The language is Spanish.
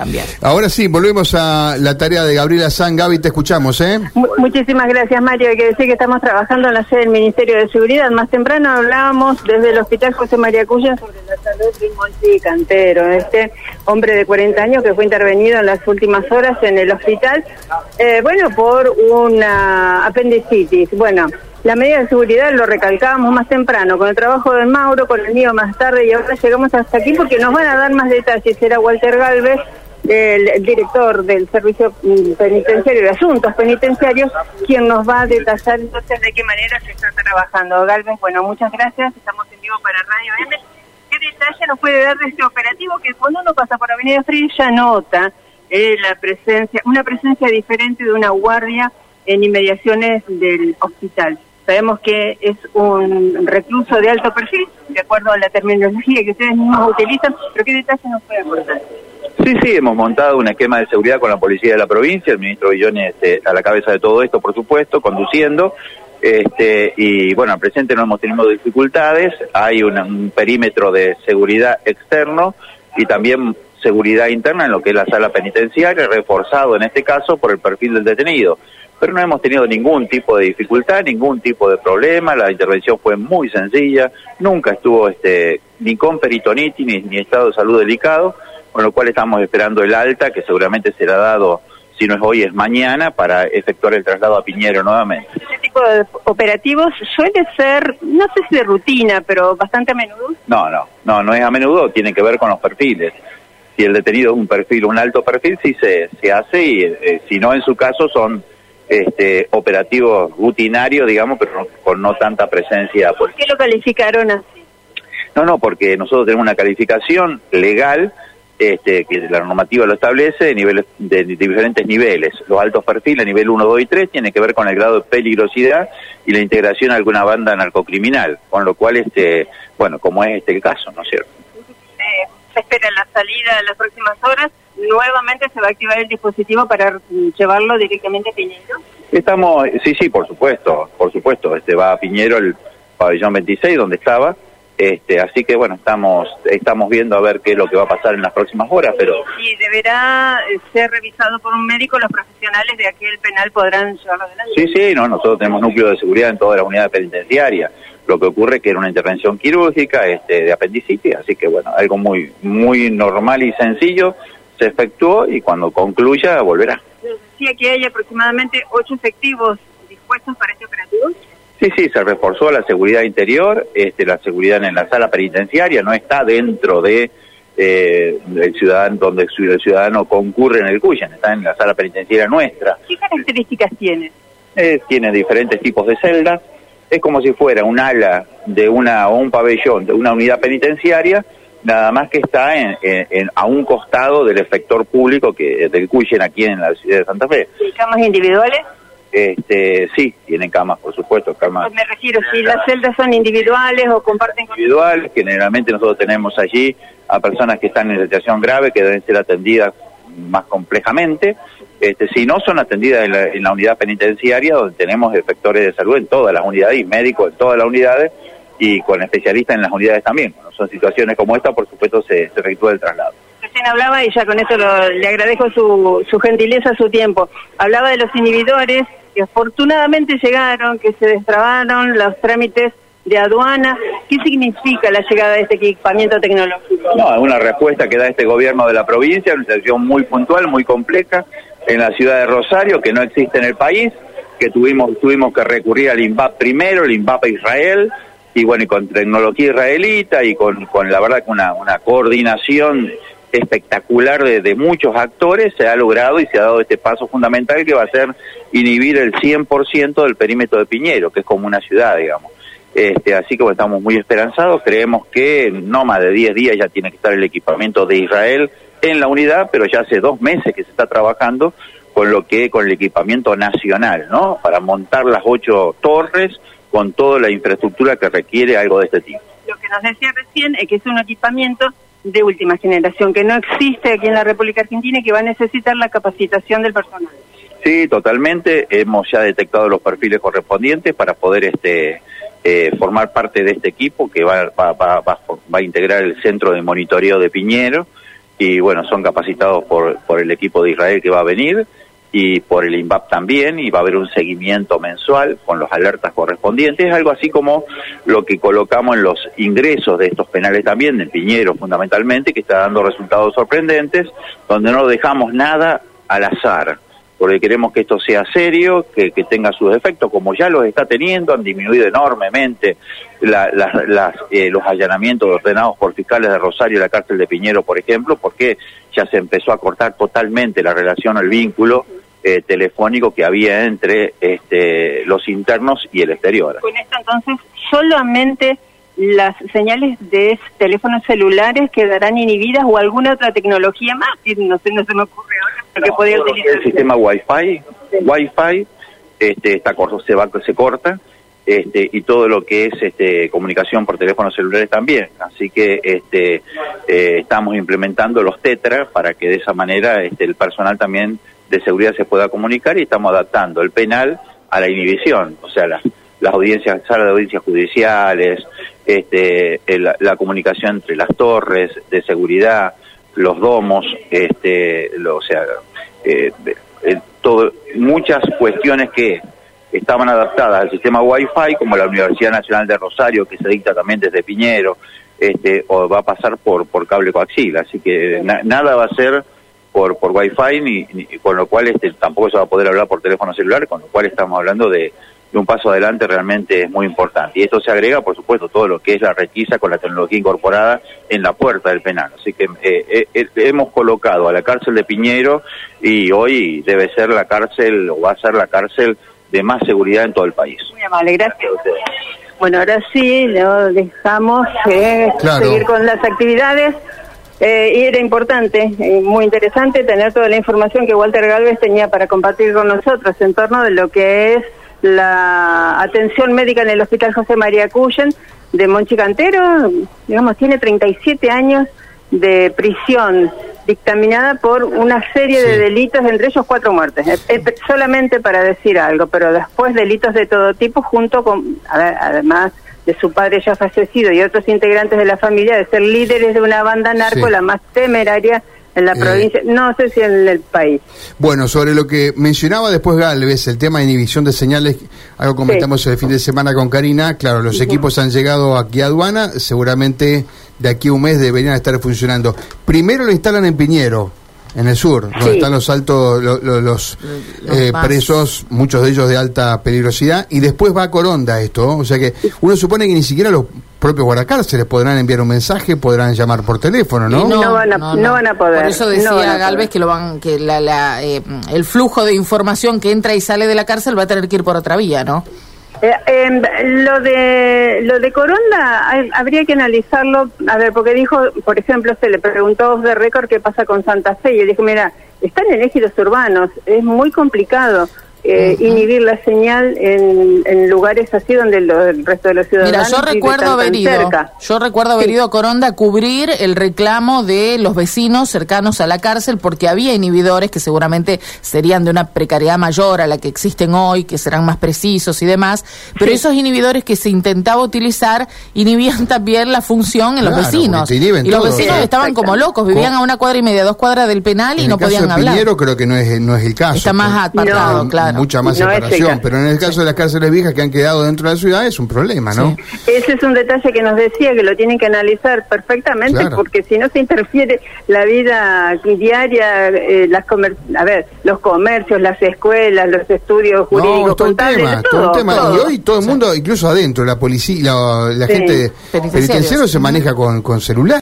Cambiar. Ahora sí, volvemos a la tarea de Gabriela San. Gaby, te escuchamos, ¿eh? Mu- Muchísimas gracias, Mario. Hay que decir que estamos trabajando en la sede del Ministerio de Seguridad. Más temprano hablábamos desde el Hospital José María Cuya sobre la salud de Monchi Cantero, este hombre de 40 años que fue intervenido en las últimas horas en el hospital, eh, bueno, por una apendicitis. Bueno, la medida de seguridad lo recalcábamos más temprano, con el trabajo de Mauro, con el mío más tarde, y ahora llegamos hasta aquí porque nos van a dar más detalles. Era Walter Galvez el director del Servicio Penitenciario de Asuntos Penitenciarios, quien nos va a detallar entonces de qué manera se está trabajando. Galvez, bueno, muchas gracias, estamos en vivo para Radio M. ¿Qué detalle nos puede dar de este operativo que cuando uno pasa por Avenida Frío ya nota eh, la presencia, una presencia diferente de una guardia en inmediaciones del hospital? Sabemos que es un recluso de alto perfil, de acuerdo a la terminología que ustedes mismos utilizan, pero ¿qué detalle nos puede aportar? Sí, sí, hemos montado un esquema de seguridad con la policía de la provincia, el ministro Villones este, a la cabeza de todo esto, por supuesto, conduciendo. Este, y bueno, al presente no hemos tenido dificultades, hay un perímetro de seguridad externo y también seguridad interna en lo que es la sala penitenciaria, reforzado en este caso por el perfil del detenido. Pero no hemos tenido ningún tipo de dificultad, ningún tipo de problema, la intervención fue muy sencilla, nunca estuvo este, ni con peritonitis ni, ni estado de salud delicado, con lo cual estamos esperando el alta, que seguramente será dado, si no es hoy, es mañana, para efectuar el traslado a Piñero nuevamente. Este tipo de operativos suele ser, no sé si de rutina, pero bastante a menudo. No, no, no, no es a menudo, tiene que ver con los perfiles. Si el detenido es un perfil, un alto perfil, sí se, se hace y eh, si no, en su caso son este, operativos rutinarios, digamos, pero no- con no tanta presencia. ¿Por qué lo calificaron así? No, no, porque nosotros tenemos una calificación legal este, que la normativa lo establece de, niveles, de, de diferentes niveles. Los altos perfiles, nivel 1, 2 y 3, tiene que ver con el grado de peligrosidad y la integración a alguna banda narcocriminal, con lo cual, este, bueno, como es este el caso, ¿no es cierto? Eh, se espera la salida en las próximas horas. Nuevamente se va a activar el dispositivo para llevarlo directamente a Piñero. Estamos, sí, sí, por supuesto, por supuesto, este va a Piñero el pabellón 26 donde estaba, este, así que bueno, estamos, estamos viendo a ver qué es lo que va a pasar en las próximas horas, pero Y deberá eh, ser revisado por un médico. Los profesionales de aquel penal podrán llevarlo adelante. sí, sí, no, nosotros tenemos núcleo de seguridad en toda la unidad penitenciaria. Lo que ocurre es que era una intervención quirúrgica, este, de apendicitis, así que bueno, algo muy, muy normal y sencillo se efectuó y cuando concluya volverá. Decía que hay aproximadamente ocho efectivos dispuestos para este operativo. Sí, sí, se reforzó la seguridad interior, este, la seguridad en la sala penitenciaria, no está dentro de eh, el ciudadano donde el ciu- el ciudadano concurre en el Cuyen, está en la sala penitenciaria nuestra. ¿Qué características tiene? Eh, tiene diferentes tipos de celdas, es como si fuera un ala de una o un pabellón de una unidad penitenciaria, nada más que está en, en- en- a un costado del efector público que del Cuyen aquí en la ciudad de Santa Fe. ¿Camas individuales? Este, sí, tienen camas, por supuesto, camas Me refiero, si las celdas son individuales o comparten con... individual. Generalmente nosotros tenemos allí a personas que están en situación grave que deben ser atendidas más complejamente. Este, si no, son atendidas en la, en la unidad penitenciaria donde tenemos efectores de salud en todas las unidades y médicos en todas las unidades y con especialistas en las unidades también. Cuando son situaciones como esta, por supuesto, se, se efectúa el traslado. Hablaba, y ya con esto lo- le agradezco su, su gentileza, su tiempo. Hablaba de los inhibidores que afortunadamente llegaron, que se destrabaron los trámites de aduana. ¿Qué significa la llegada de este equipamiento tecnológico? No, es una respuesta que da este gobierno de la provincia, una situación muy puntual, muy compleja, en la ciudad de Rosario, que no existe en el país, que tuvimos, tuvimos que recurrir al INVAP primero, el INVAP a Israel, y bueno, y con tecnología israelita y con, con la verdad que una, una coordinación espectacular de, muchos actores se ha logrado y se ha dado este paso fundamental que va a ser inhibir el 100% del perímetro de Piñero, que es como una ciudad, digamos. Este, así que bueno, estamos muy esperanzados, creemos que no más de 10 días ya tiene que estar el equipamiento de Israel en la unidad, pero ya hace dos meses que se está trabajando con lo que con el equipamiento nacional, ¿no? Para montar las ocho torres con toda la infraestructura que requiere algo de este tipo. Lo que nos decía recién es que es un equipamiento de última generación, que no existe aquí en la República Argentina y que va a necesitar la capacitación del personal. Sí, totalmente. Hemos ya detectado los perfiles correspondientes para poder este eh, formar parte de este equipo que va, va, va, a integrar el centro de monitoreo de Piñero y bueno, son capacitados por, por el equipo de Israel que va a venir y por el INVAP también, y va a haber un seguimiento mensual con los alertas correspondientes, algo así como lo que colocamos en los ingresos de estos penales también, de Piñero fundamentalmente, que está dando resultados sorprendentes, donde no dejamos nada al azar porque queremos que esto sea serio, que, tenga sus efectos, como ya los está teniendo, han disminuido enormemente eh, los allanamientos ordenados por fiscales de Rosario y la cárcel de Piñero, por ejemplo, porque ya se empezó a cortar totalmente la relación, el vínculo eh, telefónico que había entre este, los internos y el exterior. Con esto entonces solamente las señales de teléfonos celulares quedarán inhibidas o alguna otra tecnología más, no sé, no se me ocurre ahora, que podría utilizar. El sistema Wi-Fi, Wi-Fi este, está corto, se, va, se corta, este, y todo lo que es este, comunicación por teléfonos celulares también. Así que este, eh, estamos implementando los TETRA para que de esa manera este, el personal también de seguridad se pueda comunicar y estamos adaptando el penal a la inhibición, o sea, las, las audiencias, salas de audiencias judiciales, este, la comunicación entre las torres de seguridad, los domos, este, o sea, eh, todo, muchas cuestiones que estaban adaptadas al sistema Wi-Fi, como la Universidad Nacional de Rosario, que se dicta también desde Piñero, este, o va a pasar por, por cable coaxial, así que nada va a ser por, por Wi-Fi, ni, con lo cual este, tampoco se va a poder hablar por teléfono celular, con lo cual estamos hablando de, de un paso adelante realmente es muy importante. Y esto se agrega, por supuesto, todo lo que es la requisa con la tecnología incorporada en la puerta del penal. Así que eh, eh, eh, hemos colocado a la cárcel de Piñero y hoy debe ser la cárcel o va a ser la cárcel de más seguridad en todo el país. Muy amable, gracias. Bueno, ahora sí, lo dejamos seguir con las actividades. Y era importante, muy interesante tener toda la información que Walter Galvez tenía para compartir con nosotros en torno de lo que es la atención médica en el Hospital José María Cuyen de Monchi Cantero, digamos, tiene 37 años de prisión dictaminada por una serie de delitos, entre ellos cuatro muertes, solamente para decir algo, pero después delitos de todo tipo, junto con, además de su padre ya fallecido y otros integrantes de la familia, de ser líderes de una banda narco, la más temeraria en la eh, provincia, no sé si en el país. Bueno, sobre lo que mencionaba después Galvez, el tema de inhibición de señales, algo comentamos el fin de semana con Karina, claro, los equipos han llegado aquí a aduana, seguramente de aquí a un mes deberían estar funcionando. Primero lo instalan en Piñero, en el sur, donde están los altos, los, eh, presos, muchos de ellos de alta peligrosidad, y después va a Coronda esto, o sea que uno supone que ni siquiera los propios guardacárceles podrán enviar un mensaje, podrán llamar por teléfono, ¿no? No, van, a, no, van a poder. Por eso decía Galvez que lo van, que la, eh, el flujo de información que entra y sale de la cárcel va a tener que ir por otra vía, ¿no? Eh, em, lo de lo de Coronda habría que analizarlo, a ver, porque dijo, por ejemplo, se le preguntó de récord qué pasa con Santa Fe y él dijo, mira, están en ejidos urbanos, es muy complicado eh, inhibir la señal en, lugares así donde el resto de los ciudadanos Mira, yo recuerdo haber ido, yo recuerdo haber ido a Coronda a cubrir el reclamo de los vecinos cercanos a la cárcel porque había inhibidores que seguramente serían de una precariedad mayor a la que existen hoy, que serán más precisos y demás, pero esos inhibidores que se intentaba utilizar inhibían también la función en los vecinos. Y los vecinos estaban como locos, vivían a una cuadra y media, dos cuadras del penal y no podían hablar. creo que no es, no es el caso. Está más apartado, claro mucha más separación, pero en el caso de las cárceles viejas que han quedado dentro de la ciudad es un problema, ¿no? Ese es un detalle que nos decía que lo tienen que analizar perfectamente porque si no se interfiere la vida diaria, eh, las a ver, los comercios, las escuelas, los estudios jurídicos, todo tema, todo, tema. Y hoy todo el mundo, incluso adentro, la policía, la, gente penitenciaria se maneja con, con celular.